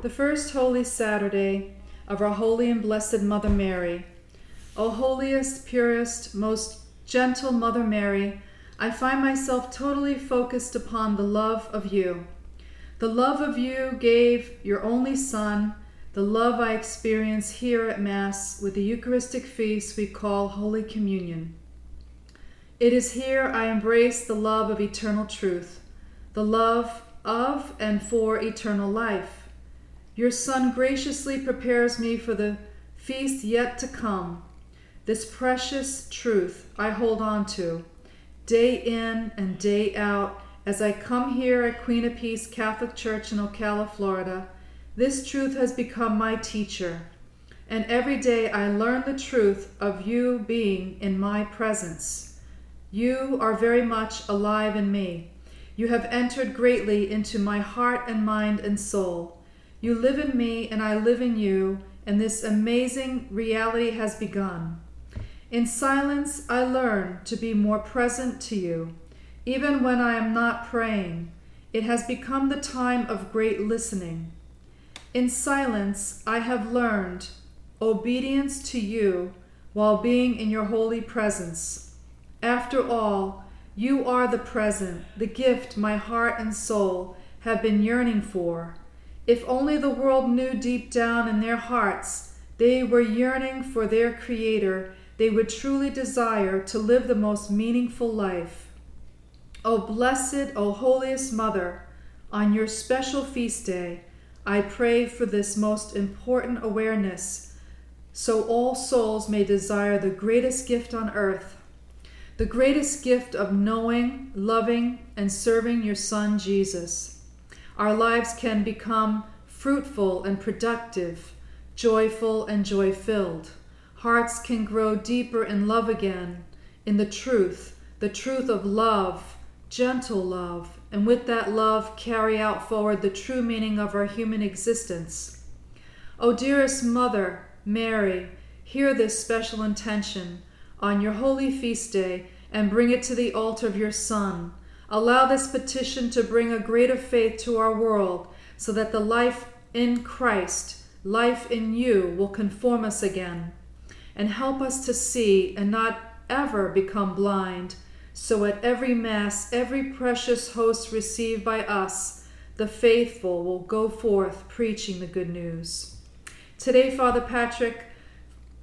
the first Holy Saturday of our Holy and Blessed Mother Mary. O holiest, purest, most gentle Mother Mary, I find myself totally focused upon the love of you. The love of you gave your only Son, the love I experience here at Mass with the Eucharistic feast we call Holy Communion. It is here I embrace the love of eternal truth, the love of and for eternal life. Your Son graciously prepares me for the feast yet to come. This precious truth I hold on to, day in and day out, as I come here at Queen of Peace Catholic Church in Ocala, Florida. This truth has become my teacher, and every day I learn the truth of you being in my presence. You are very much alive in me. You have entered greatly into my heart and mind and soul. You live in me, and I live in you, and this amazing reality has begun. In silence, I learn to be more present to you, even when I am not praying. It has become the time of great listening. In silence, I have learned obedience to you while being in your holy presence. After all, you are the present, the gift my heart and soul have been yearning for. If only the world knew deep down in their hearts they were yearning for their Creator, they would truly desire to live the most meaningful life. O blessed, O holiest Mother, on your special feast day, I pray for this most important awareness so all souls may desire the greatest gift on earth the greatest gift of knowing, loving, and serving your Son Jesus. Our lives can become fruitful and productive, joyful and joy filled. Hearts can grow deeper in love again, in the truth, the truth of love, gentle love, and with that love carry out forward the true meaning of our human existence. O dearest Mother, Mary, hear this special intention on your holy feast day and bring it to the altar of your Son. Allow this petition to bring a greater faith to our world so that the life in Christ, life in you, will conform us again and help us to see and not ever become blind. So at every Mass, every precious host received by us, the faithful will go forth preaching the good news. Today, Father Patrick,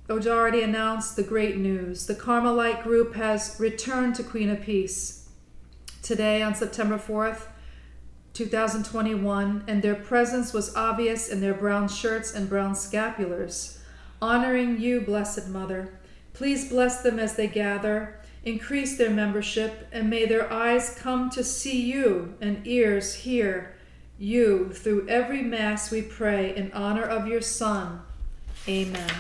O'Doherty announced the great news. The Carmelite group has returned to Queen of Peace today on September 4th, 2021, and their presence was obvious in their brown shirts and brown scapulars. Honoring you, Blessed Mother, please bless them as they gather, increase their membership, and may their eyes come to see you and ears hear you through every Mass we pray in honor of your Son. Amen.